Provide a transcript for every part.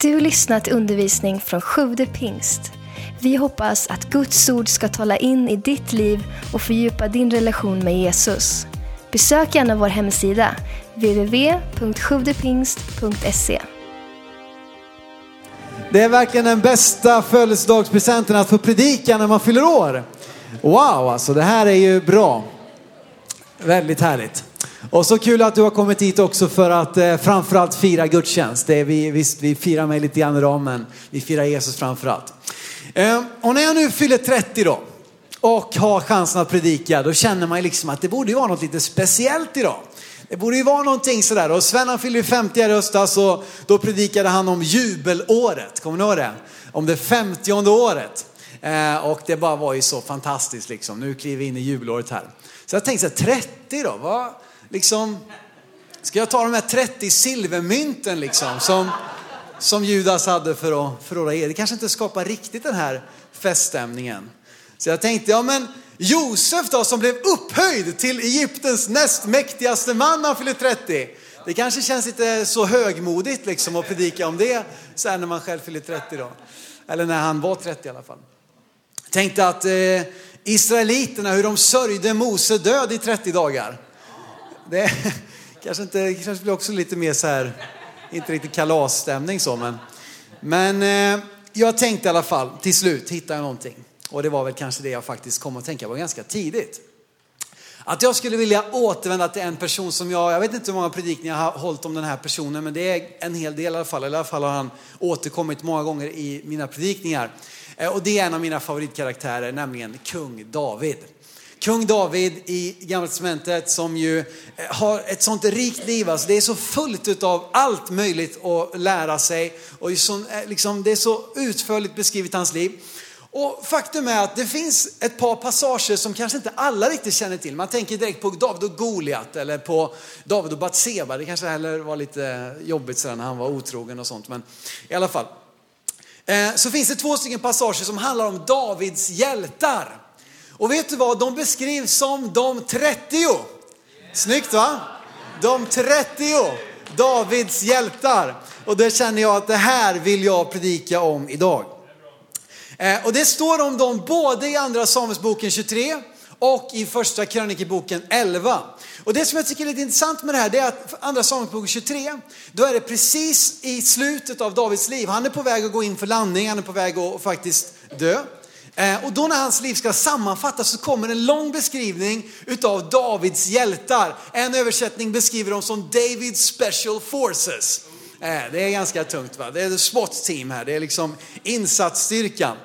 Du lyssnat till undervisning från Sjude pingst. Vi hoppas att Guds ord ska tala in i ditt liv och fördjupa din relation med Jesus. Besök gärna vår hemsida, www.sjuvdepingst.se. Det är verkligen den bästa födelsedagspresenten att få predika när man fyller år. Wow, alltså det här är ju bra. Väldigt härligt. Och så kul att du har kommit hit också för att eh, framförallt fira gudstjänst. Det är vi, visst, vi firar mig lite grann idag, men vi firar Jesus framförallt. Eh, och när jag nu fyller 30 då och har chansen att predika, då känner man ju liksom att det borde ju vara något lite speciellt idag. Det borde ju vara någonting sådär. Och Sven han fyllde ju 50 i höstas och då predikade han om jubelåret. Kommer ni ihåg det? Om det 50 året. Eh, och det bara var ju så fantastiskt liksom. Nu kliver vi in i jubelåret här. Så jag tänkte så här, 30 då? Vad, liksom, ska jag ta de här 30 silvermynten liksom? Som, som Judas hade för att förråda er. Det kanske inte skapar riktigt den här feststämningen. Så jag tänkte, ja men Josef då som blev upphöjd till Egyptens näst mäktigaste man när han fyllde 30. Det kanske känns lite så högmodigt liksom att predika om det så här när man själv fyller 30 då. Eller när han var 30 i alla fall. Tänkte att eh, Israeliterna, hur de sörjde Mose död i 30 dagar. Det kanske, inte, kanske blir också lite mer så här, inte riktigt kalasstämning så men. Men eh, jag tänkte i alla fall, till slut hittade jag någonting. Och det var väl kanske det jag faktiskt kom att tänka på ganska tidigt. Att jag skulle vilja återvända till en person som jag, jag vet inte hur många predikningar jag har hållit om den här personen, men det är en hel del i alla fall. I alla fall har han återkommit många gånger i mina predikningar. Eh, och det är en av mina favoritkaraktärer, nämligen kung David. Kung David i Gamla Testamentet som ju eh, har ett sånt rikt liv. Alltså det är så fullt av allt möjligt att lära sig. Och eh, liksom, det är så utförligt beskrivet hans liv. Och faktum är att det finns ett par passager som kanske inte alla riktigt känner till. Man tänker direkt på David och Goliat eller på David och Batseba. Det kanske heller var lite jobbigt när han var otrogen och sånt. Men i alla fall. Eh, så finns det två stycken passager som handlar om Davids hjältar. Och vet du vad, de beskrivs som de 30. Snyggt va? De 30, Davids hjältar. Och det känner jag att det här vill jag predika om idag. Eh, och det står om dem både i andra Samuelsboken 23 och i första krönikeboken 11. Och det som jag tycker är lite intressant med det här, det är att andra Samuelsboken 23, då är det precis i slutet av Davids liv. Han är på väg att gå in för landning, han är på väg att faktiskt dö. Eh, och då när hans liv ska sammanfattas så kommer en lång beskrivning utav Davids hjältar. En översättning beskriver dem som Davids Special Forces. Eh, det är ganska tungt va? Det är SWAT team här, det är liksom insatsstyrkan.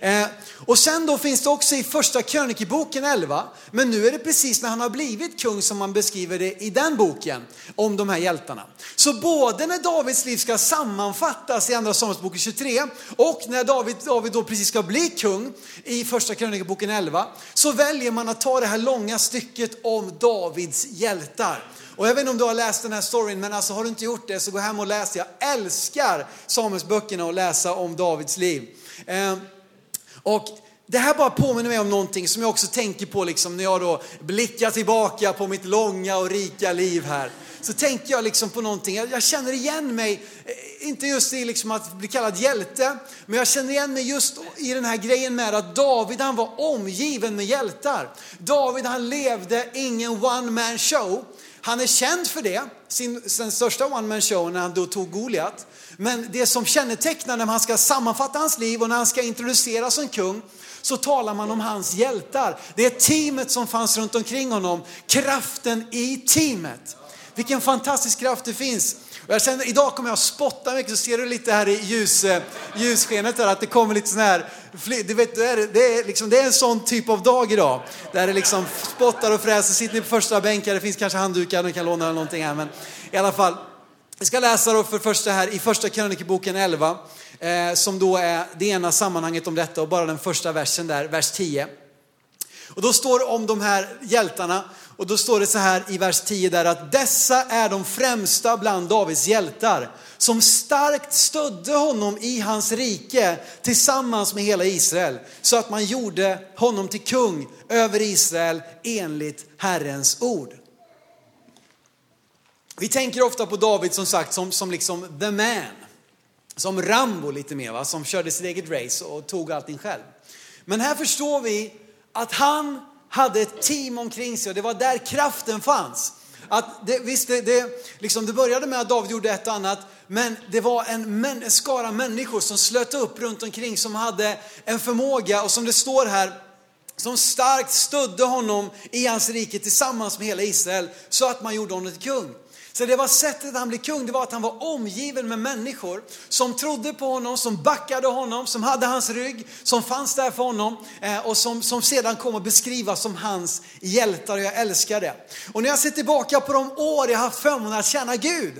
Eh, och sen då finns det också i första krönikeboken 11, men nu är det precis när han har blivit kung som man beskriver det i den boken om de här hjältarna. Så både när Davids liv ska sammanfattas i andra Samuelsboken 23 och när David, David då precis ska bli kung i första krönikeboken 11 så väljer man att ta det här långa stycket om Davids hjältar. Och jag vet inte om du har läst den här storyn, men alltså har du inte gjort det så gå hem och läs. Jag älskar Samuelsböckerna och läsa om Davids liv. Eh, och det här bara påminner mig om någonting som jag också tänker på liksom när jag då blickar tillbaka på mitt långa och rika liv här. Så tänker jag liksom på någonting, jag känner igen mig, eh, inte just i liksom att bli kallad hjälte, men jag känner igen mig just i den här grejen med att David han var omgiven med hjältar. David han levde ingen one man show. Han är känd för det, sin, sin största one man show när han då tog Goliat. Men det som kännetecknar när man ska sammanfatta hans liv och när han ska introduceras som kung så talar man om hans hjältar. Det är teamet som fanns runt omkring honom, kraften i teamet. Vilken fantastisk kraft det finns. Och jag känner, idag kommer jag att spotta mycket, så ser du lite här i ljus, eh, ljusskenet här, att det kommer lite sån här, du vet, det är, det, är liksom, det är en sån typ av dag idag. Där det liksom spottar och fräser, sitter ni på första bänken, det finns kanske handdukar, ni kan låna eller någonting här, men i alla fall. Vi ska läsa då för första här i första krönikeboken 11, eh, som då är det ena sammanhanget om detta och bara den första versen där, vers 10. Och då står det om de här hjältarna och då står det så här i vers 10 där att dessa är de främsta bland Davids hjältar som starkt stödde honom i hans rike tillsammans med hela Israel så att man gjorde honom till kung över Israel enligt Herrens ord. Vi tänker ofta på David som sagt som, som liksom the man. som Rambo lite mer, va? som körde sitt eget race och tog allting själv. Men här förstår vi att han hade ett team omkring sig och det var där kraften fanns. Att det, visst, det, det, liksom det började med att David gjorde ett och annat, men det var en, en skara människor som slöt upp runt omkring som hade en förmåga och som det står här, som starkt stödde honom i hans rike tillsammans med hela Israel så att man gjorde honom till kung. Så det var sättet han blev kung, det var att han var omgiven med människor som trodde på honom, som backade honom, som hade hans rygg, som fanns där för honom eh, och som, som sedan kom att beskrivas som hans hjältar och jag älskar det. Och när jag ser tillbaka på de år jag haft förmånen att tjäna Gud,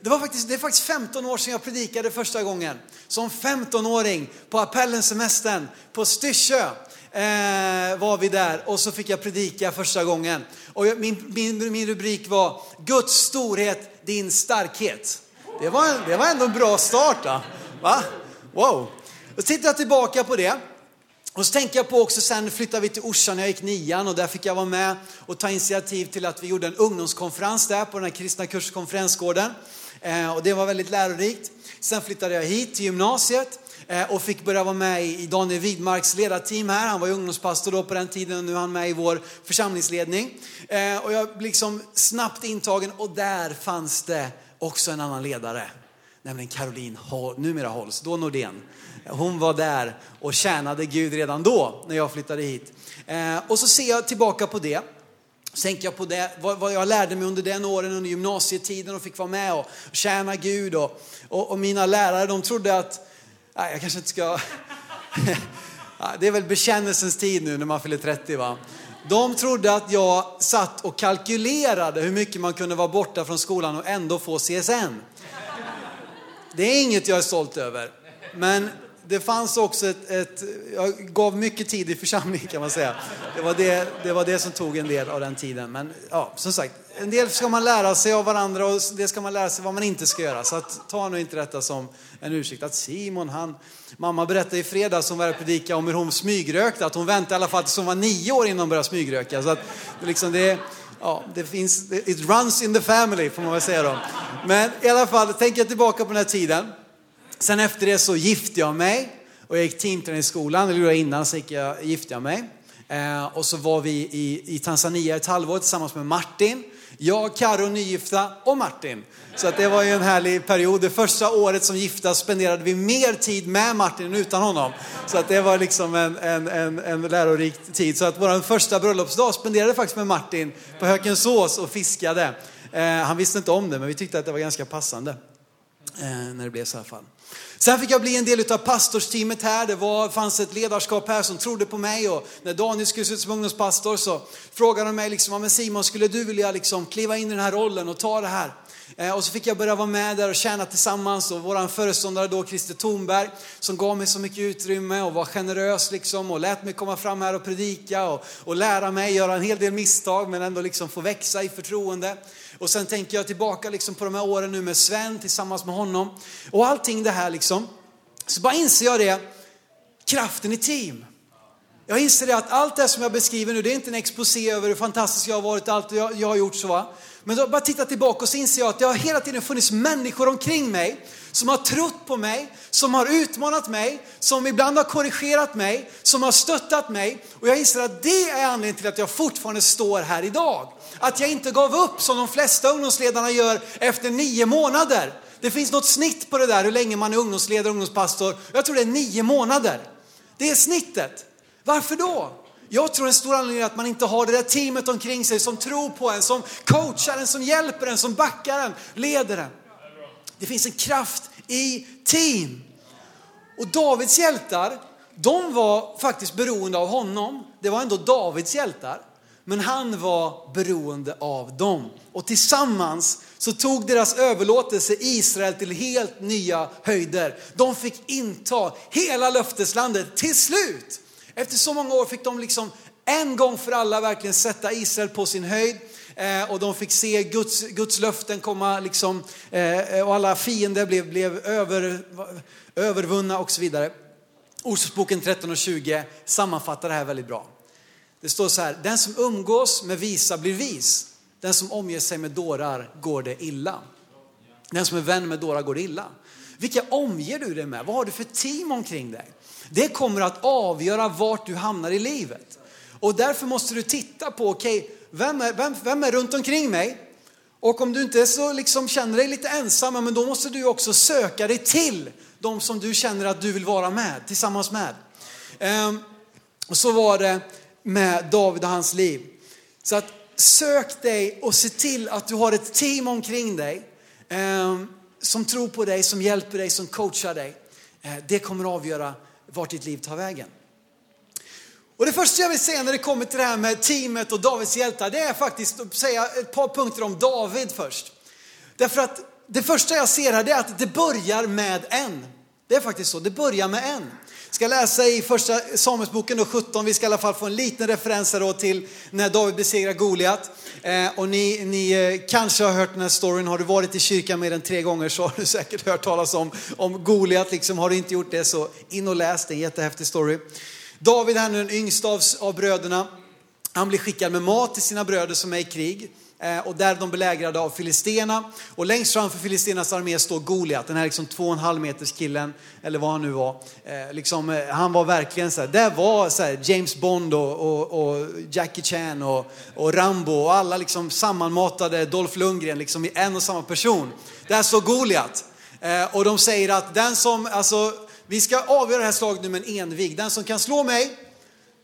det, var faktiskt, det är faktiskt 15 år sedan jag predikade första gången. Som 15-åring på appellensemestern på Styrsö eh, var vi där och så fick jag predika första gången. Och min, min, min rubrik var Guds storhet, din starkhet. Det var, det var ändå en bra start. Då. Va? Wow. Då tittar jag tillbaka på det. Och så tänker jag på också, sen flyttade vi till Orsa när jag gick nian och där fick jag vara med och ta initiativ till att vi gjorde en ungdomskonferens där på den här kristna kurskonferensgården. Eh, och det var väldigt lärorikt. Sen flyttade jag hit till gymnasiet Eh, och fick börja vara med i Daniel Widmarks ledarteam här. Han var ju ungdomspastor då på den tiden och nu är han med i vår församlingsledning. Eh, och jag blev liksom snabbt intagen och där fanns det också en annan ledare. Nämligen Caroline, numera Holst, då Nordén. Hon var där och tjänade Gud redan då när jag flyttade hit. Eh, och så ser jag tillbaka på det. Så tänker jag på det, vad, jag lärde mig under den åren, under gymnasietiden och fick vara med och tjäna Gud. Och, och, och mina lärare de trodde att Nej, jag kanske inte ska... Det är väl bekännelsens tid nu när man fyller 30 va? De trodde att jag satt och kalkylerade hur mycket man kunde vara borta från skolan och ändå få CSN. Det är inget jag är stolt över. Men det fanns också ett, ett, jag gav mycket tid i församlingen kan man säga. Det var det, det var det som tog en del av den tiden. Men ja, som sagt, en del ska man lära sig av varandra och det ska man lära sig vad man inte ska göra. Så att, ta nu inte detta som en ursäkt. Att Simon, han, mamma berättade i fredags, hon var predika om hur hon smygrökte, att hon väntade i alla fall tills hon var nio år innan hon började smygröka. Så att, liksom det, ja, det finns, it runs in the family får man väl säga då. Men i alla fall, tänker jag tillbaka på den här tiden. Sen efter det så gifte jag mig och jag gick teamträningsskolan, i skolan, eller gjorde jag innan, så gick jag, gifte jag mig. Eh, och så var vi i, i Tanzania ett halvår tillsammans med Martin. Jag, Karo nygifta och Martin. Så att det var ju en härlig period. Det första året som gifta spenderade vi mer tid med Martin än utan honom. Så att det var liksom en, en, en, en lärorik tid. Så att vår första bröllopsdag spenderade faktiskt med Martin på Hökensås och fiskade. Eh, han visste inte om det, men vi tyckte att det var ganska passande. Eh, när det blev så här fall. Sen fick jag bli en del av pastorsteamet här. Det var, fanns ett ledarskap här som trodde på mig och när Daniel skulle se ut som ungdomspastor så frågade de mig liksom, men Simon skulle du vilja liksom kliva in i den här rollen och ta det här? Eh, och så fick jag börja vara med där och tjäna tillsammans och våran föreståndare då, Christer Thornberg, som gav mig så mycket utrymme och var generös liksom och lät mig komma fram här och predika och, och lära mig, göra en hel del misstag men ändå liksom få växa i förtroende. Och sen tänker jag tillbaka liksom på de här åren nu med Sven tillsammans med honom och allting det här liksom. Så bara inser jag det, kraften i team. Jag inser det att allt det som jag beskriver nu, det är inte en exposé över hur fantastiskt jag har varit, allt jag, jag har gjort så. Va? Men då bara titta tillbaka och så inser jag att det har hela tiden funnits människor omkring mig som har trott på mig, som har utmanat mig, som ibland har korrigerat mig, som har stöttat mig. Och jag inser att det är anledningen till att jag fortfarande står här idag. Att jag inte gav upp som de flesta ungdomsledarna gör efter nio månader. Det finns något snitt på det där hur länge man är ungdomsledare och ungdomspastor. Jag tror det är nio månader. Det är snittet. Varför då? Jag tror en stor anledning är att man inte har det där teamet omkring sig som tror på en, som coachar en, som hjälper en, som backar en, leder en. Det finns en kraft i team. Och Davids hjältar, de var faktiskt beroende av honom. Det var ändå Davids hjältar. Men han var beroende av dem. Och tillsammans så tog deras överlåtelse Israel till helt nya höjder. De fick inta hela löfteslandet till slut. Efter så många år fick de liksom en gång för alla verkligen sätta Israel på sin höjd. Eh, och de fick se Guds, Guds löften komma liksom, eh, eh och alla fiender blev, blev över, övervunna och så vidare. Ordspråksboken 13 och 20 sammanfattar det här väldigt bra. Det står så här, den som umgås med visa blir vis. Den som omger sig med dårar går det illa. Den som är vän med dårar går det illa. Vilka omger du dig med? Vad har du för team omkring dig? Det kommer att avgöra vart du hamnar i livet. Och därför måste du titta på, okej, okay, vem, är, vem, vem är runt omkring mig? Och om du inte så liksom känner dig lite ensam, men då måste du också söka dig till de som du känner att du vill vara med, tillsammans med. Ehm, och så var det med David och hans liv. Så att sök dig och se till att du har ett team omkring dig ehm, som tror på dig, som hjälper dig, som coachar dig. Ehm, det kommer att avgöra vart ditt liv tar vägen. Och det första jag vill säga när det kommer till det här med teamet och Davids hjältar, det är faktiskt att säga ett par punkter om David först. Därför att det första jag ser här, det är att det börjar med en. Det är faktiskt så, det börjar med en. Jag ska läsa i första Samuelsboken 17, vi ska i alla fall få en liten referens då till när David besegrar Goliat. Eh, och ni, ni eh, kanske har hört den här storyn, har du varit i kyrkan mer än tre gånger så har du säkert hört talas om, om Goliat. Liksom, har du inte gjort det så in och läs, det är en jättehäftig story. David han är den yngsta av, av bröderna. Han blir skickad med mat till sina bröder som är i krig. Eh, och där de belägrade av filisterna. Och längst framför filisternas armé står Goliat, den här liksom två och en halv meters killen, eller vad han nu var. Eh, liksom, eh, han var verkligen så här, där var så här, James Bond och, och, och, Jackie Chan och, och Rambo och alla liksom sammanmatade Dolph Lundgren liksom i en och samma person. Där står Goliat. Eh, och de säger att den som, alltså vi ska avgöra det här slaget nu med en envig. Den som kan slå mig,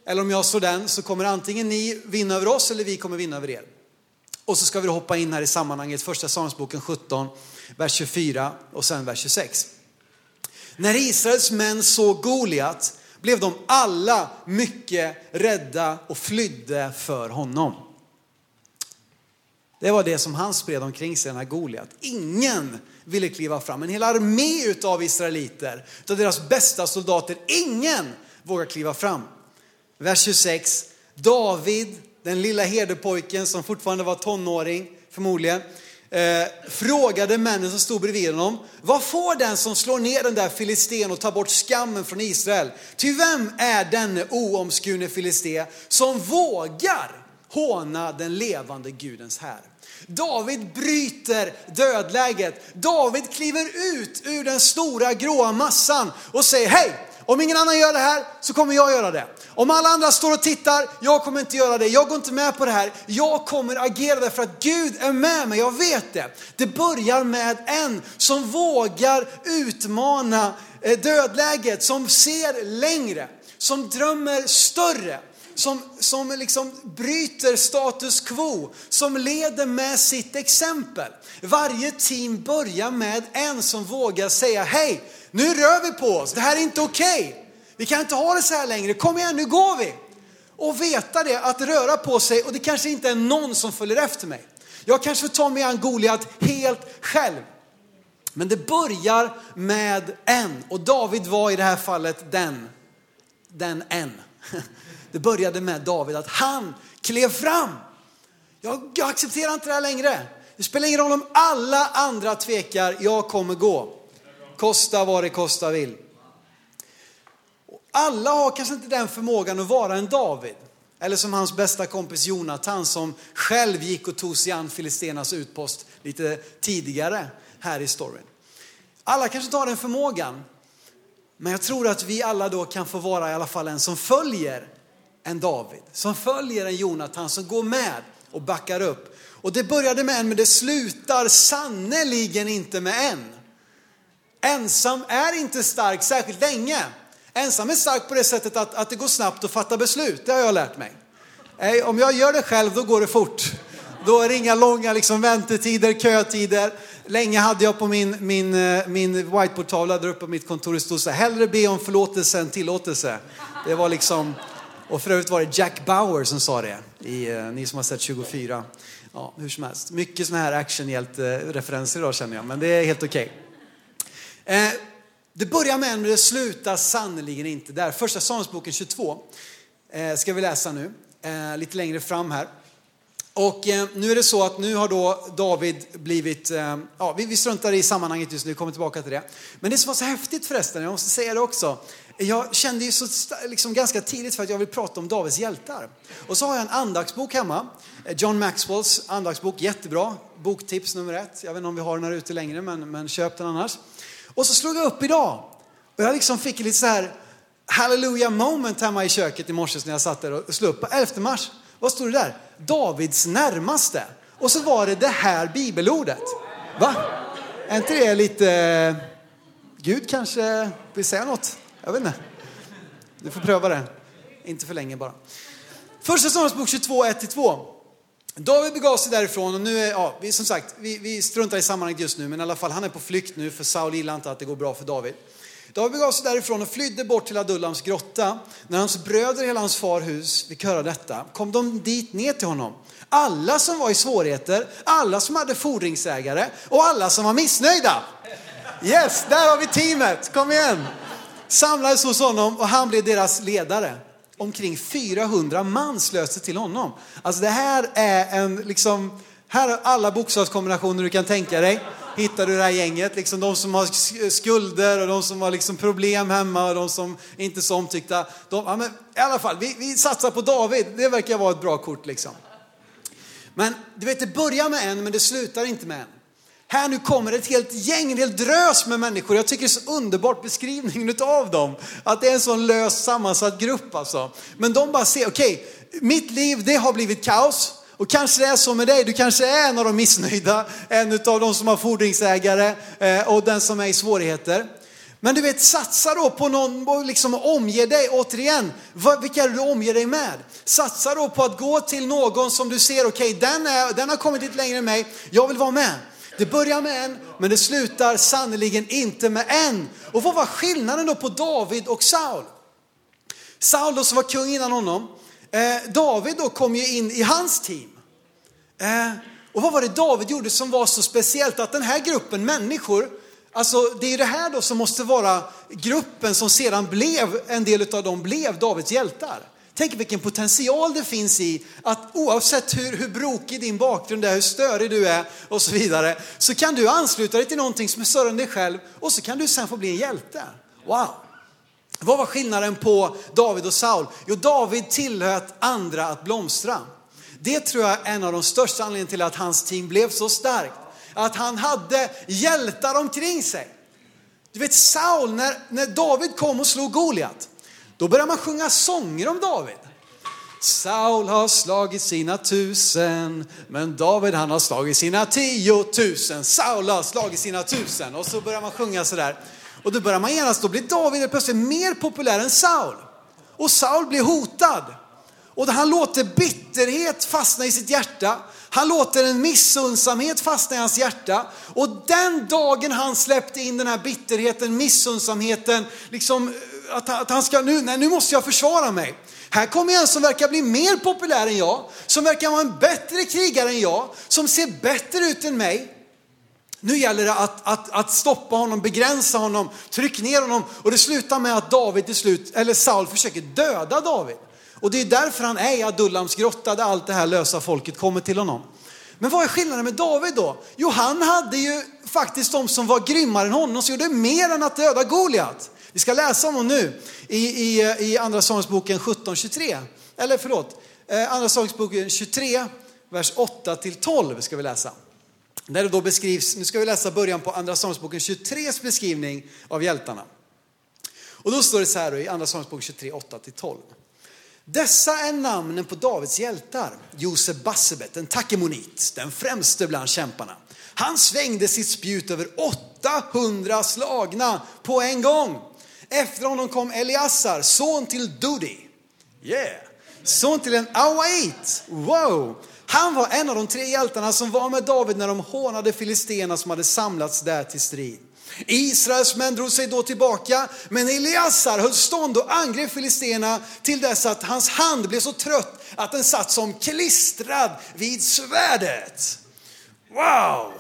eller om jag slår den, så kommer antingen ni vinna över oss eller vi kommer vinna över er. Och så ska vi hoppa in här i sammanhanget, första Samuelsboken 17, vers 24 och sen vers 26. När Israels män såg Goliat blev de alla mycket rädda och flydde för honom. Det var det som han spred omkring sig, den här Goliat. Ingen ville kliva fram. En hel armé utav israeliter, utav deras bästa soldater. Ingen vågar kliva fram. Vers 26. David, den lilla herdepojken som fortfarande var tonåring, förmodligen, eh, frågade männen som stod bredvid honom, vad får den som slår ner den där filisten och tar bort skammen från Israel? Ty vem är denne oomskurne filiste som vågar håna den levande Gudens här? David bryter dödläget. David kliver ut ur den stora gråa massan och säger hej, om ingen annan gör det här så kommer jag göra det. Om alla andra står och tittar, jag kommer inte göra det. Jag går inte med på det här. Jag kommer agera därför att Gud är med mig. Jag vet det. Det börjar med en som vågar utmana eh, dödläget, som ser längre, som drömmer större som, som liksom bryter status quo, som leder med sitt exempel. Varje team börjar med en som vågar säga, hej, nu rör vi på oss, det här är inte okej. Okay. Vi kan inte ha det så här längre, kom igen, nu går vi. Och veta det, att röra på sig och det kanske inte är någon som följer efter mig. Jag kanske får ta mig an Goliat helt själv. Men det börjar med en och David var i det här fallet den, den en. Det började med David, att han klev fram. Jag, jag accepterar inte det här längre. Det spelar ingen roll om alla andra tvekar, jag kommer gå. Kosta vad det kosta vill. Alla har kanske inte den förmågan att vara en David. Eller som hans bästa kompis Jonathan som själv gick och tog sig an Filistenas utpost lite tidigare här i storyn. Alla kanske inte har den förmågan. Men jag tror att vi alla då kan få vara i alla fall en som följer en David, som följer en Jonathan, som går med och backar upp. Och det började med en, men det slutar sannoliken inte med en. Ensam är inte stark särskilt länge. Ensam är stark på det sättet att, att det går snabbt att fatta beslut, det har jag lärt mig. Om jag gör det själv, då går det fort. Då är det inga långa liksom, väntetider, kötider. Länge hade jag på min, min, eh, min whiteboardtavla där uppe på mitt kontor, det stod så här, hellre be om förlåtelse än tillåtelse. Det var liksom, och för övrigt var det Jack Bauer som sa det, i, eh, ni som har sett 24. Ja, hur som helst. Mycket sådana här actionhjälte-referenser idag känner jag, men det är helt okej. Okay. Eh, det börjar med en, men det slutar sannerligen inte där. Första Samuelsboken 22 eh, ska vi läsa nu, eh, lite längre fram här. Och eh, nu är det så att nu har då David blivit, eh, ja vi, vi struntar i sammanhanget just nu, kommer tillbaka till det. Men det som var så häftigt förresten, jag måste säga det också. Jag kände ju så liksom ganska tidigt för att jag vill prata om Davids hjältar. Och så har jag en andaktsbok hemma, eh, John Maxwells andaktsbok, jättebra. Boktips nummer ett. Jag vet inte om vi har den här ute längre, men, men köp den annars. Och så slog jag upp idag och jag liksom fick lite så här hallelujah moment hemma i köket i morse när jag satt där och slog upp på 11 mars. Vad stod det där? Davids närmaste. Och så var det det här bibelordet. Va? Är inte det lite... Eh, Gud kanske vill säga något? Jag vet inte. Du får pröva det. Inte för länge bara. Första Samuelsbok 22, 1-2. David begav sig därifrån och nu är, ja, vi, som sagt, vi, vi struntar i sammanhanget just nu, men i alla fall, han är på flykt nu för Saul gillar inte att det går bra för David. David begav sig därifrån och flydde bort till Adullams grotta. När hans bröder i hela hans farhus fick höra detta kom de dit ner till honom. Alla som var i svårigheter, alla som hade fordringsägare och alla som var missnöjda. Yes, där har vi teamet, kom igen! Samlades hos honom och han blev deras ledare. Omkring 400 man slöt sig till honom. Alltså det här är en, liksom, här är alla bokstavskombinationer du kan tänka dig hittar du det här gänget. Liksom de som har skulder och de som har liksom problem hemma och de som inte är så omtyckta. De, ja, men I alla fall, vi, vi satsar på David. Det verkar vara ett bra kort liksom. Men du vet, det börjar med en men det slutar inte med en. Här nu kommer ett helt gäng, en hel drös med människor. Jag tycker det är så underbart beskrivningen av dem. Att det är en sån lös sammansatt grupp alltså. Men de bara ser, okej, okay, mitt liv det har blivit kaos. Och kanske det är så med dig, du kanske är en av de missnöjda, en av de som har fordringsägare eh, och den som är i svårigheter. Men du vet, satsa då på någon och liksom omge dig, återigen, vilka är det du omger dig med? Satsa då på att gå till någon som du ser, okej okay, den, den har kommit lite längre än mig, jag vill vara med. Det börjar med en, men det slutar sannerligen inte med en. Och vad var skillnaden då på David och Saul? Saul då som var kung innan honom, Eh, David då kom ju in i hans team. Eh, och vad var det David gjorde som var så speciellt att den här gruppen människor, alltså det är det här då som måste vara gruppen som sedan blev, en del av dem blev Davids hjältar. Tänk vilken potential det finns i att oavsett hur, hur brokig din bakgrund är, hur störig du är och så vidare, så kan du ansluta dig till någonting som är större än dig själv och så kan du sen få bli en hjälte. Wow! Vad var skillnaden på David och Saul? Jo, David tillät andra att blomstra. Det tror jag är en av de största anledningarna till att hans team blev så starkt. Att han hade hjältar omkring sig. Du vet Saul, när, när David kom och slog Goliat, då börjar man sjunga sånger om David. Saul har slagit sina tusen, men David han har slagit sina tiotusen. Saul har slagit sina tusen. Och så börjar man sjunga sådär. Och då börjar man genast, då blir David plötsligt mer populär än Saul. Och Saul blir hotad. Och han låter bitterhet fastna i sitt hjärta. Han låter en missundsamhet fastna i hans hjärta. Och den dagen han släppte in den här bitterheten, missundsamheten, liksom att, att han ska, nu, nej, nu måste jag försvara mig. Här kommer en som verkar bli mer populär än jag, som verkar vara en bättre krigare än jag, som ser bättre ut än mig. Nu gäller det att, att, att stoppa honom, begränsa honom, tryck ner honom och det slutar med att David till slut, eller Saul försöker döda David. Och det är därför han är i Adullams grotta där allt det här lösa folket kommer till honom. Men vad är skillnaden med David då? Jo, han hade ju faktiskt de som var grymmare än honom, som gjorde mer än att döda Goliat. Vi ska läsa om honom nu i, i, i Andra Samuelsboken 17.23. Eller förlåt, eh, Andra Samuelsboken 23, vers 8-12. ska vi läsa. Där det då beskrivs, nu ska vi läsa början på Andra Samuelsboken 23 beskrivning av hjältarna. Och då står det så här då, i Andra Samuelsboken 23, 8-12. Dessa är namnen på Davids hjältar. Josef Bassebet, en takemonit, den främste bland kämparna. Han svängde sitt spjut över 800 slagna på en gång. Efter honom kom Eliassar, son till Dudi. Yeah! Son till en Await. Wow! Han var en av de tre hjältarna som var med David när de hånade filisterna som hade samlats där till strid. Israels män drog sig då tillbaka, men Eliasar höll stånd och angrep filisterna till dess att hans hand blev så trött att den satt som klistrad vid svärdet. Wow!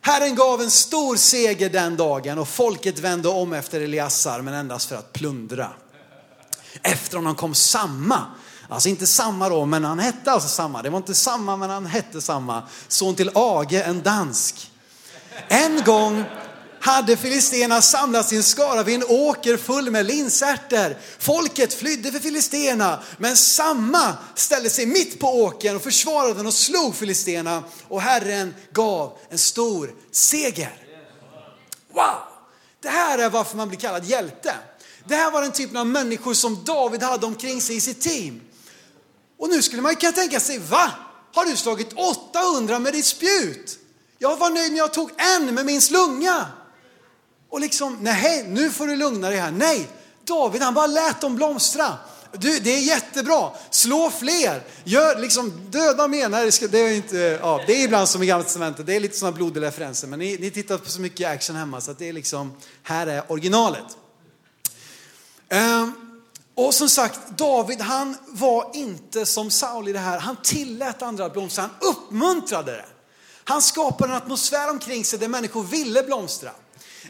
Herren gav en stor seger den dagen och folket vände om efter Eliassar men endast för att plundra. Efter honom kom samma Alltså inte samma då, men han hette alltså samma. Det var inte samma, men han hette samma. Son till Age, en dansk. En gång hade filisterna samlat sin skara vid en åker full med linsärtor. Folket flydde för filisterna, men samma ställde sig mitt på åkern och försvarade den och slog filisterna och Herren gav en stor seger. Wow! Det här är varför man blir kallad hjälte. Det här var den typen av människor som David hade omkring sig i sitt team. Och nu skulle man kunna tänka sig, va? Har du slagit 800 med ditt spjut? Jag var nöjd när jag tog en med min slunga. Och liksom, nej, nu får du lugna dig här. Nej, David han bara lät dem blomstra. Du, det är jättebra, slå fler, gör liksom döda mer. Nej, det, ska, det, är inte, ja, det är ibland som i Gamla Testamentet, det är lite sådana blodiga referenser. Men ni, ni tittar på så mycket action hemma så att det är liksom, här är originalet. Um, och som sagt, David han var inte som Saul i det här. Han tillät andra att blomstra, han uppmuntrade det. Han skapade en atmosfär omkring sig där människor ville blomstra.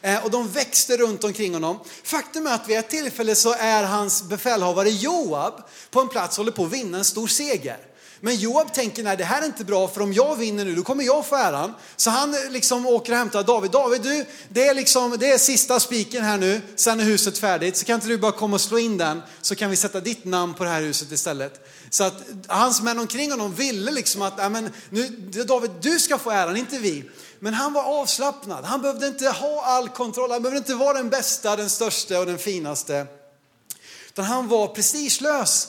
Eh, och de växte runt omkring honom. Faktum är att vid ett tillfälle så är hans befälhavare Joab på en plats och håller på att vinna en stor seger. Men Joab tänker, nej det här är inte bra för om jag vinner nu då kommer jag få äran. Så han eh, liksom åker och hämtar David. David du, det är, liksom, det är sista spiken här nu, sen är huset färdigt. Så kan inte du bara komma och slå in den så kan vi sätta ditt namn på det här huset istället. Så att hans män omkring honom ville liksom att, nej men nu, David du ska få äran, inte vi. Men han var avslappnad. Han behövde inte ha all kontroll. Han behövde inte vara den bästa, den största och den finaste. Utan han var prestigelös.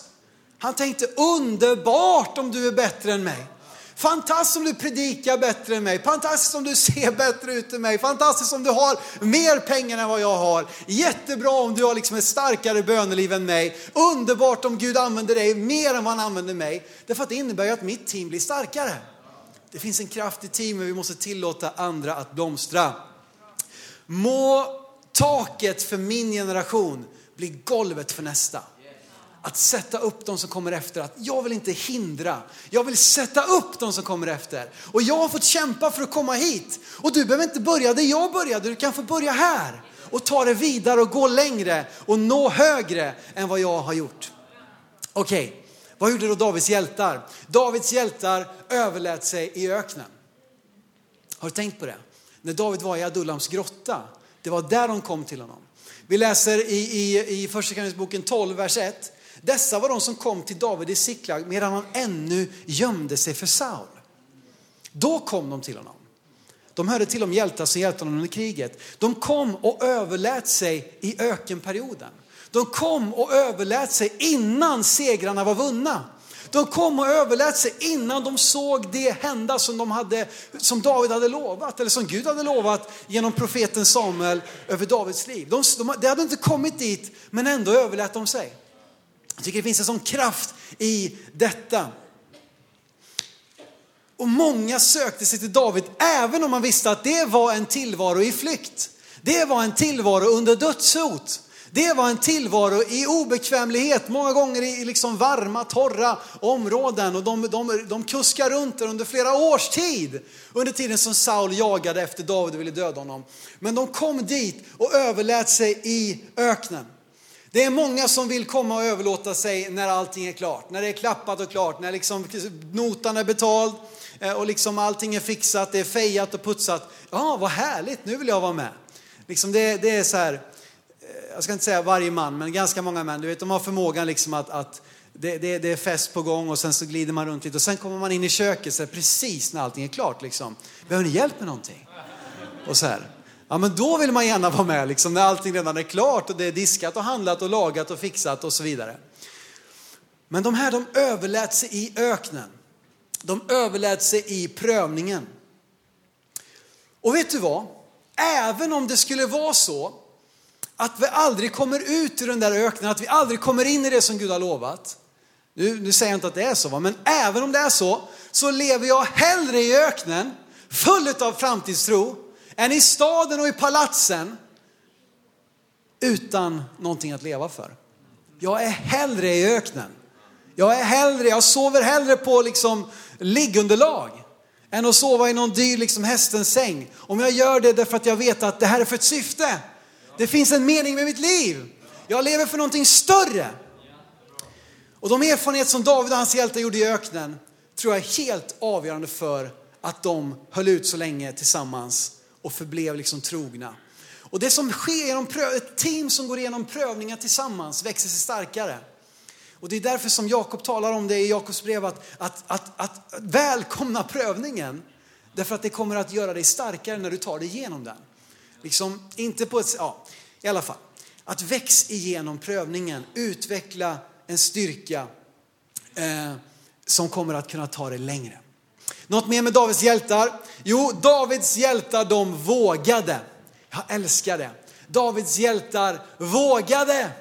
Han tänkte underbart om du är bättre än mig. Fantastiskt om du predikar bättre än mig. Fantastiskt om du ser bättre ut än mig. Fantastiskt om du har mer pengar än vad jag har. Jättebra om du har liksom ett starkare böneliv än mig. Underbart om Gud använder dig mer än vad han använder mig. Därför att det innebär ju att mitt team blir starkare. Det finns en kraft i teamet, vi måste tillåta andra att blomstra. Må taket för min generation bli golvet för nästa. Att sätta upp de som kommer efter, att jag vill inte hindra, jag vill sätta upp de som kommer efter. Och jag har fått kämpa för att komma hit. Och du behöver inte börja där jag började, du kan få börja här. Och ta det vidare och gå längre och nå högre än vad jag har gjort. Okej, okay. Vad gjorde då Davids hjältar? Davids hjältar överlät sig i öknen. Har du tänkt på det? När David var i Adullams grotta, det var där de kom till honom. Vi läser i, i, i första Kroniksboken 12, vers 1. Dessa var de som kom till David i Siklag medan han ännu gömde sig för Saul. Då kom de till honom. De hörde till de hjältar som hjälpte honom under kriget. De kom och överlät sig i ökenperioden. De kom och överlät sig innan segrarna var vunna. De kom och överlät sig innan de såg det hända som, de hade, som David hade lovat, eller som Gud hade lovat genom profeten Samuel över Davids liv. De, de, de hade inte kommit dit, men ändå överlät de sig. Jag tycker det finns en sån kraft i detta. Och många sökte sig till David, även om man visste att det var en tillvaro i flykt. Det var en tillvaro under dödshot. Det var en tillvaro i obekvämlighet, många gånger i liksom varma, torra områden. Och de, de, de kuskar runt där under flera års tid. Under tiden som Saul jagade efter David och ville döda honom. Men de kom dit och överlät sig i öknen. Det är många som vill komma och överlåta sig när allting är klart. När det är klappat och klart, när liksom notan är betald eh, och liksom allting är fixat, det är fejat och putsat. Ja, vad härligt, nu vill jag vara med. Liksom det, det är så här, jag ska inte säga varje man, men ganska många män, du vet, de har förmågan liksom att, att det, det, det, är fest på gång och sen så glider man runt lite och sen kommer man in i köket så här, precis när allting är klart liksom. Behöver ni hjälp med någonting? Och så här. Ja men då vill man gärna vara med liksom när allting redan är klart och det är diskat och handlat och lagat och fixat och så vidare. Men de här de överlät sig i öknen. De överlät sig i prövningen. Och vet du vad? Även om det skulle vara så att vi aldrig kommer ut ur den där öknen, att vi aldrig kommer in i det som Gud har lovat. Nu, nu säger jag inte att det är så, men även om det är så, så lever jag hellre i öknen, full av framtidstro, än i staden och i palatsen utan någonting att leva för. Jag är hellre i öknen. Jag är hellre, jag sover hellre på liksom liggunderlag än att sova i någon dyr liksom hästens säng. Om jag gör det därför att jag vet att det här är för ett syfte. Det finns en mening med mitt liv. Jag lever för någonting större. Och de erfarenheter som David och hans hjältar gjorde i öknen tror jag är helt avgörande för att de höll ut så länge tillsammans och förblev liksom trogna. Och det som sker genom pröv, ett team som går igenom prövningar tillsammans växer sig starkare. Och det är därför som Jakob talar om det i Jakobs brev, att, att, att, att välkomna prövningen. Därför att det kommer att göra dig starkare när du tar dig igenom den. Liksom, inte på ett, ja, i alla fall. Att väx igenom prövningen, utveckla en styrka eh, som kommer att kunna ta dig längre. Något mer med Davids hjältar? Jo, Davids hjältar de vågade. Jag älskar det. Davids hjältar vågade.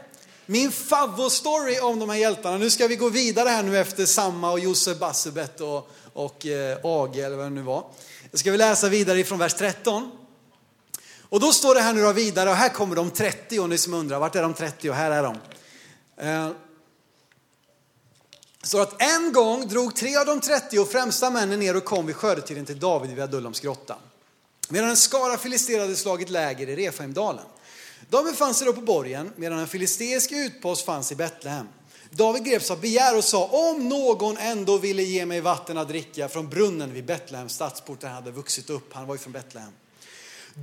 Min favoritstory om de här hjältarna, nu ska vi gå vidare här nu efter Samma och Josef Bassebet och, och eh, Age eller vad det nu var. Då ska vi läsa vidare ifrån vers 13. Och då står det här nu då vidare och här kommer de 30 och ni som undrar, vart är de 30 och här är de. Eh, så att en gång drog tre av de 30 och främsta männen ner och kom vid skördetiden till David vid Adullams grotta. Medan en skara filisterade slagit läger i Refaimdalen. De befann sig då på borgen medan en filisteisk utpost fanns i Betlehem. David greps av begär och sa om någon ändå ville ge mig vatten att dricka från brunnen vid Betlehems stadsport där han hade vuxit upp. Han var ju från Betlehem.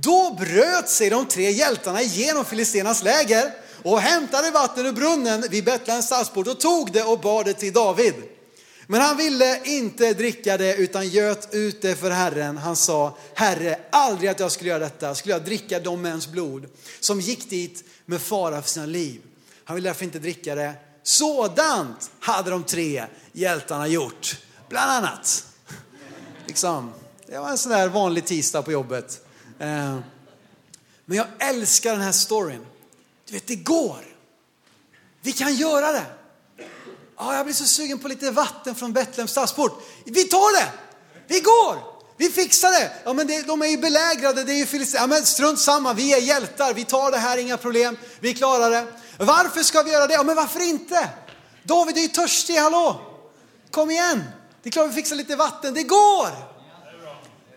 Då bröt sig de tre hjältarna igenom filisternas läger och hämtade vatten ur brunnen vid Betlehems stadsport och tog det och bar det till David. Men han ville inte dricka det utan göt ut det för Herren. Han sa, Herre, aldrig att jag skulle göra detta. Skulle jag dricka de mäns blod som gick dit med fara för sina liv. Han ville därför inte dricka det. Sådant hade de tre hjältarna gjort. Bland annat. Liksom, det var en sån där vanlig tisdag på jobbet. Eh, men jag älskar den här storyn. Du vet, det går. Vi kan göra det. Ah, jag blir så sugen på lite vatten från Betlehems stadsport. Vi tar det! Vi går! Vi fixar det! Ja, men det, de är ju belägrade, det är ju filister. Ja, men strunt samma, vi är hjältar, vi tar det här, inga problem, vi klarar det. Varför ska vi göra det? Ja, men varför inte? David är ju törstig, hallå! Kom igen! Det är klart vi fixar lite vatten, det går!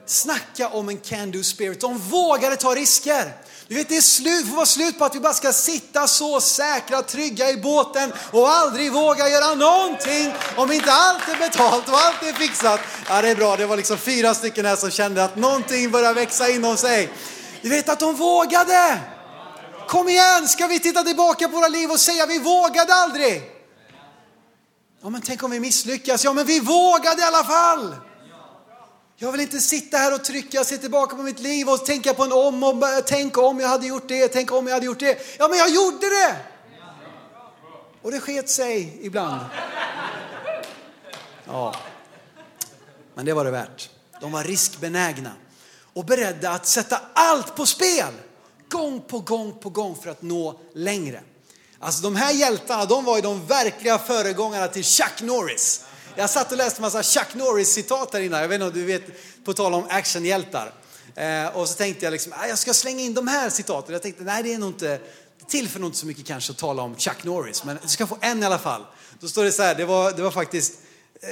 Snacka om en can-do spirit, de vågade ta risker. Du vet, det är slut, får vara slut på att vi bara ska sitta så säkra, trygga i båten och aldrig våga göra någonting om inte allt är betalt och allt är fixat. Ja, det är bra. Det var liksom fyra stycken här som kände att någonting börjar växa inom sig. Du vet att de vågade. Kom igen, ska vi titta tillbaka på våra liv och säga vi vågade aldrig? Ja, men tänk om vi misslyckas? Ja, men vi vågade i alla fall. Jag vill inte sitta här och trycka, se tillbaka på mitt liv och tänka på en om och tänk om jag hade gjort det, tänk om jag hade gjort det. Ja, men jag gjorde det! Och det sket sig ibland. Ja, men det var det värt. De var riskbenägna och beredda att sätta allt på spel. Gång på gång på gång för att nå längre. Alltså de här hjältarna, de var ju de verkliga föregångarna till Chuck Norris. Jag satt och läste massa Chuck Norris-citat här innan. Jag vet inte om du vet, på tal om actionhjältar. Eh, och så tänkte jag liksom, ah, jag ska slänga in de här citaten. Jag tänkte, nej det är nog inte, tillför nog inte så mycket kanske att tala om Chuck Norris. Men du ska få en i alla fall. Då står det så här, det var, det var faktiskt,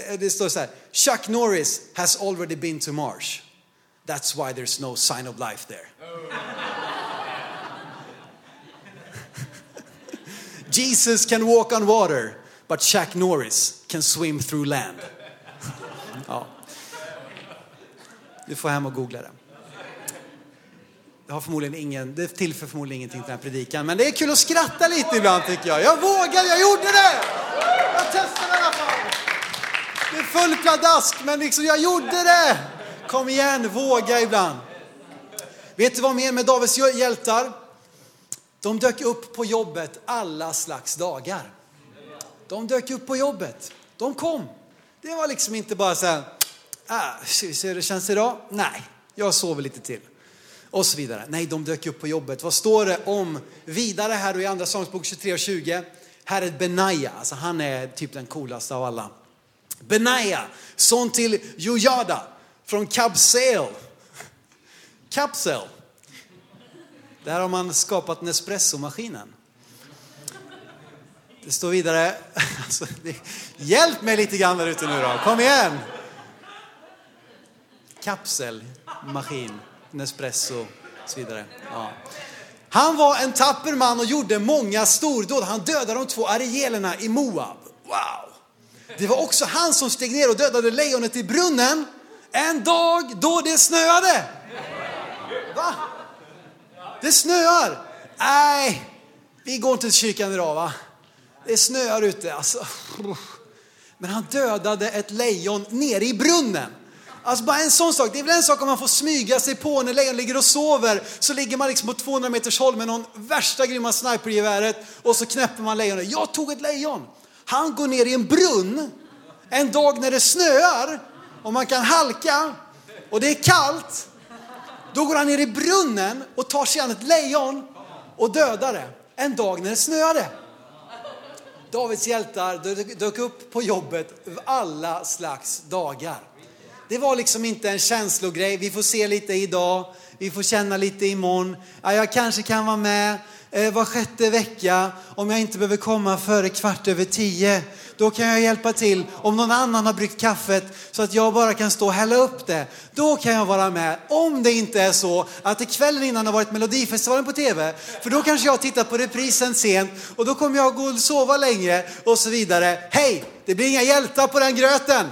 eh, det står så här. Chuck Norris has already been to Mars. That's why there's no sign of life there. Jesus can walk on water. But Chuck Norris can swim through land. Ja. Du får hem och googla det. Det har förmodligen ingen, det tillför förmodligen ingenting till den här predikan, men det är kul att skratta lite ibland tycker jag. Jag vågade, jag gjorde det! Jag testade i alla fall. Det är full pladask, men liksom jag gjorde det! Kom igen, våga ibland. Vet du vad mer med Davids hjältar? De dök upp på jobbet alla slags dagar. De dök upp på jobbet. De kom. Det var liksom inte bara så här, ah, hur det känns idag? Nej, jag sover lite till. Och så vidare. Nej, de dök upp på jobbet. Vad står det om vidare här och i andra sångsbok 23 och 20? Här är Benaja, alltså han är typ den coolaste av alla. Benaja, son till Jojada från Kabsel. Kapsel. Där har man skapat Nespresso-maskinen. Det står vidare, alltså, det, hjälp mig lite grann där ute nu då, kom igen! Kapsel, maskin, Nespresso och så vidare. Ja. Han var en tapper man och gjorde många stordåd. Han dödade de två arielerna i Moab Wow! Det var också han som steg ner och dödade lejonet i brunnen en dag då det snöade. Va? Det snöar. Nej, vi går inte till kyrkan idag va? Det snöar ute alltså. Men han dödade ett lejon nere i brunnen. Alltså bara en sån sak. Det är väl en sak om man får smyga sig på när lejon ligger och sover. Så ligger man liksom på 200 meters håll med någon värsta grymma snipergeväret och så knäpper man lejonet. Jag tog ett lejon. Han går ner i en brunn en dag när det snöar och man kan halka och det är kallt. Då går han ner i brunnen och tar sig an ett lejon och dödar det. En dag när det snöade. Davids hjältar dök upp på jobbet alla slags dagar. Det var liksom inte en känslogrej, vi får se lite idag, vi får känna lite imorgon, ja, jag kanske kan vara med. Eh, var sjätte vecka om jag inte behöver komma före kvart över tio. Då kan jag hjälpa till. Om någon annan har bryggt kaffet så att jag bara kan stå och hälla upp det, då kan jag vara med. Om det inte är så att det kvällen innan har varit Melodifestivalen på TV, för då kanske jag tittar på reprisen sent och då kommer jag gå och sova längre och så vidare. Hej, det blir inga hjältar på den gröten.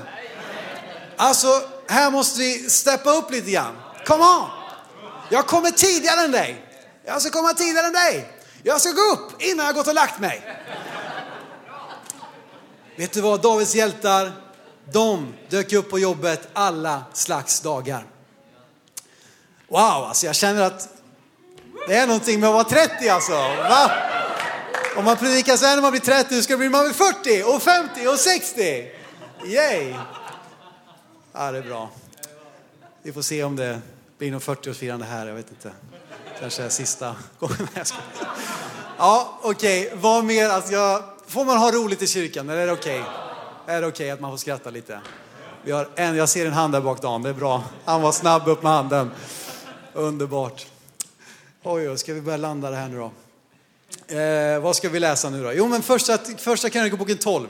Alltså, här måste vi steppa upp lite grann. Come on! Jag kommer tidigare än dig. Jag ska komma tidigare än dig. Jag ska gå upp innan jag gått och lagt mig. Vet du vad, Davids hjältar, de dök upp på jobbet alla slags dagar. Wow, alltså jag känner att det är någonting med att vara 30 alltså. Va? Om man predikar så här när man blir 30, hur ska det bli när man blir 40 och 50 och 60? Yay! Ja, det är bra. Vi får se om det blir något 40-årsfirande här, jag vet inte. Kanske är sista gången. Jag. Ja, okej. Okay. Vad mer? Alltså jag, får man ha roligt i kyrkan? Eller är det okej? Okay? Är det okej okay att man får skratta lite? Vi har en, jag ser en hand där bak Dan, det är bra. Han var snabb upp med handen. Underbart. Oj, oj, ska vi börja landa det här nu då? Eh, vad ska vi läsa nu då? Jo, men första, första krönikoboken 12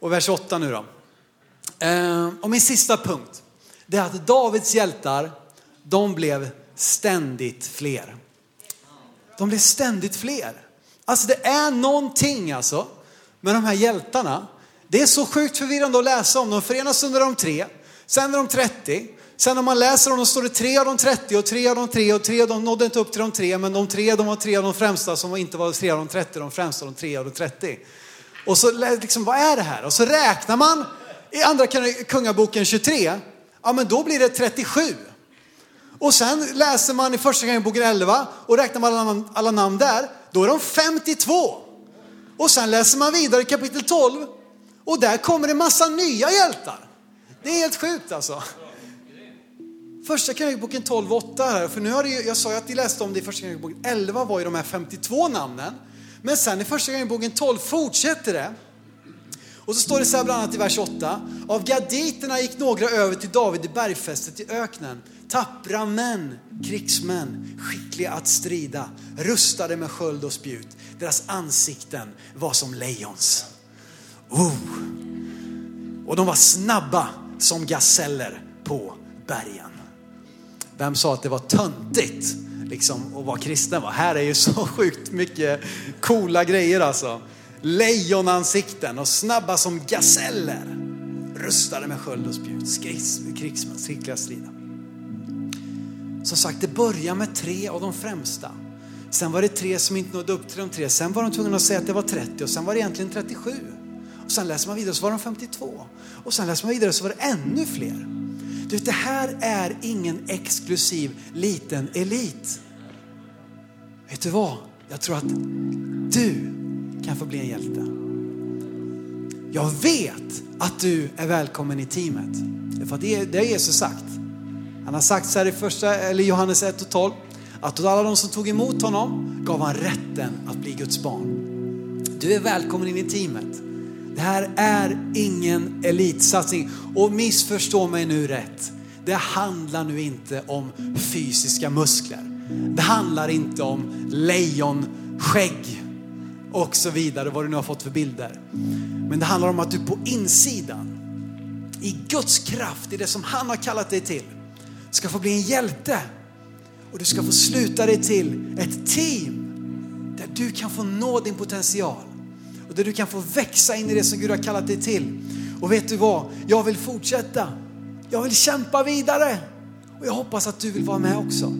och vers 8 nu då. Eh, och min sista punkt, det är att Davids hjältar, de blev ständigt fler. De blev ständigt fler. Alltså det är någonting alltså med de här hjältarna. Det är så sjukt förvirrande att läsa om. De förenas under de tre, sen är de 30. Sen om man läser om dem står det tre av de 30 och tre av de tre och tre, de nådde inte upp till de tre, men de tre de var tre av de främsta som inte var tre av de 30, de främsta de tre av de 30. Och så liksom, vad är det här? Och så räknar man i andra kungaboken 23, ja men då blir det 37. Och sen läser man i första kungaboken 11 och räknar man alla namn, alla namn där, då är de 52. Och sen läser man vidare i kapitel 12 och där kommer det massa nya hjältar. Det är helt sjukt alltså. Första krönikboken 12 8 här, för nu har det, jag sa ju att ni läste om det i första boken 11 var ju de här 52 namnen. Men sen i första boken 12 fortsätter det. Och så står det så här bland annat i vers 8. Av gaditerna gick några över till David i bergfästet i öknen. Tappra män, krigsmän, skickliga att strida, rustade med sköld och spjut. Deras ansikten var som lejons. Oh. Och de var snabba som gaseller på bergen. Vem sa att det var töntigt liksom, att vara kristen? Va? Här är ju så sjukt mycket coola grejer alltså lejonansikten och snabba som gaseller. Rustade med sköld och spjut, krigsmän, skickliga strida. Som sagt, det börjar med tre av de främsta. Sen var det tre som inte nådde upp till de tre. Sen var de tvungna att säga att det var 30 och sen var det egentligen 37. Och sen läser man vidare så var de 52. Och sen läser man vidare så var det ännu fler. Du vet, det här är ingen exklusiv liten elit. Vet du vad? Jag tror att du kan få bli en hjälte. Jag vet att du är välkommen i teamet. För att det, det har Jesus sagt. Han har sagt så här i första, eller Johannes 1 och 12, att åt alla de som tog emot honom gav han rätten att bli Guds barn. Du är välkommen in i teamet. Det här är ingen elitsatsning. Och missförstå mig nu rätt. Det handlar nu inte om fysiska muskler. Det handlar inte om lejonskägg och så vidare, vad du nu har fått för bilder. Men det handlar om att du på insidan, i Guds kraft, i det som han har kallat dig till, ska få bli en hjälte. Och du ska få sluta dig till ett team där du kan få nå din potential och där du kan få växa in i det som Gud har kallat dig till. Och vet du vad? Jag vill fortsätta. Jag vill kämpa vidare. Och jag hoppas att du vill vara med också.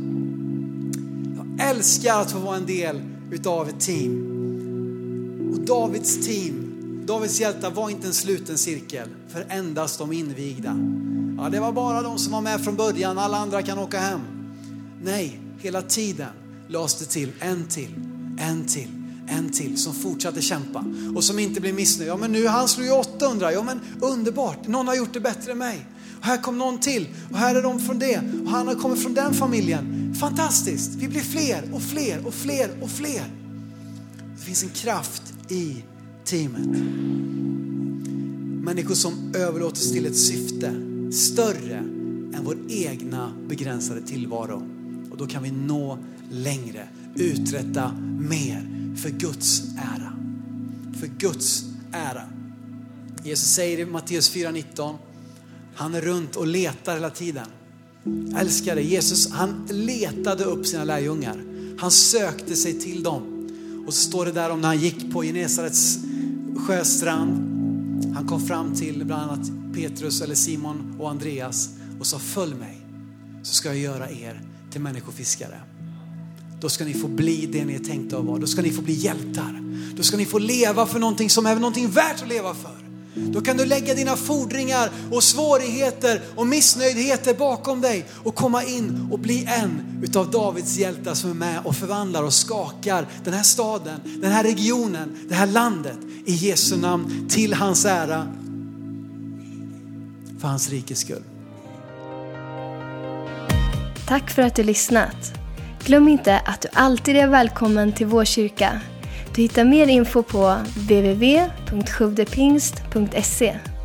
Jag älskar att få vara en del utav ett team. Och Davids team, Davids hjältar var inte en sluten cirkel för endast de invigda. Ja, det var bara de som var med från början, alla andra kan åka hem. Nej, hela tiden lades det till en till, en till, en till som fortsatte kämpa och som inte blev missnöjd. Ja, men nu han slog ju 800. Ja, men underbart. Någon har gjort det bättre än mig. Och här kom någon till och här är de från det och han har kommit från den familjen. Fantastiskt. Vi blir fler och fler och fler och fler. Det finns en kraft i teamet. Människor som överlåter sig till ett syfte större än vår egna begränsade tillvaro. Och då kan vi nå längre, uträtta mer för Guds ära. För Guds ära. Jesus säger i Matteus 4.19, han är runt och letar hela tiden. Älskade. Jesus han letade upp sina lärjungar. Han sökte sig till dem. Och så står det där om när han gick på Genesarets sjöstrand. Han kom fram till bland annat Petrus eller Simon och Andreas och sa följ mig så ska jag göra er till människofiskare. Då ska ni få bli det ni är tänkta att vara. Då ska ni få bli hjältar. Då ska ni få leva för någonting som är någonting värt att leva för. Då kan du lägga dina fordringar och svårigheter och missnöjdheter bakom dig och komma in och bli en utav Davids hjältar som är med och förvandlar och skakar den här staden, den här regionen, det här landet i Jesu namn till hans ära. För hans rikes skull. Tack för att du lyssnat. Glöm inte att du alltid är välkommen till vår kyrka. Du hittar mer info på www.sjuvdepingst.se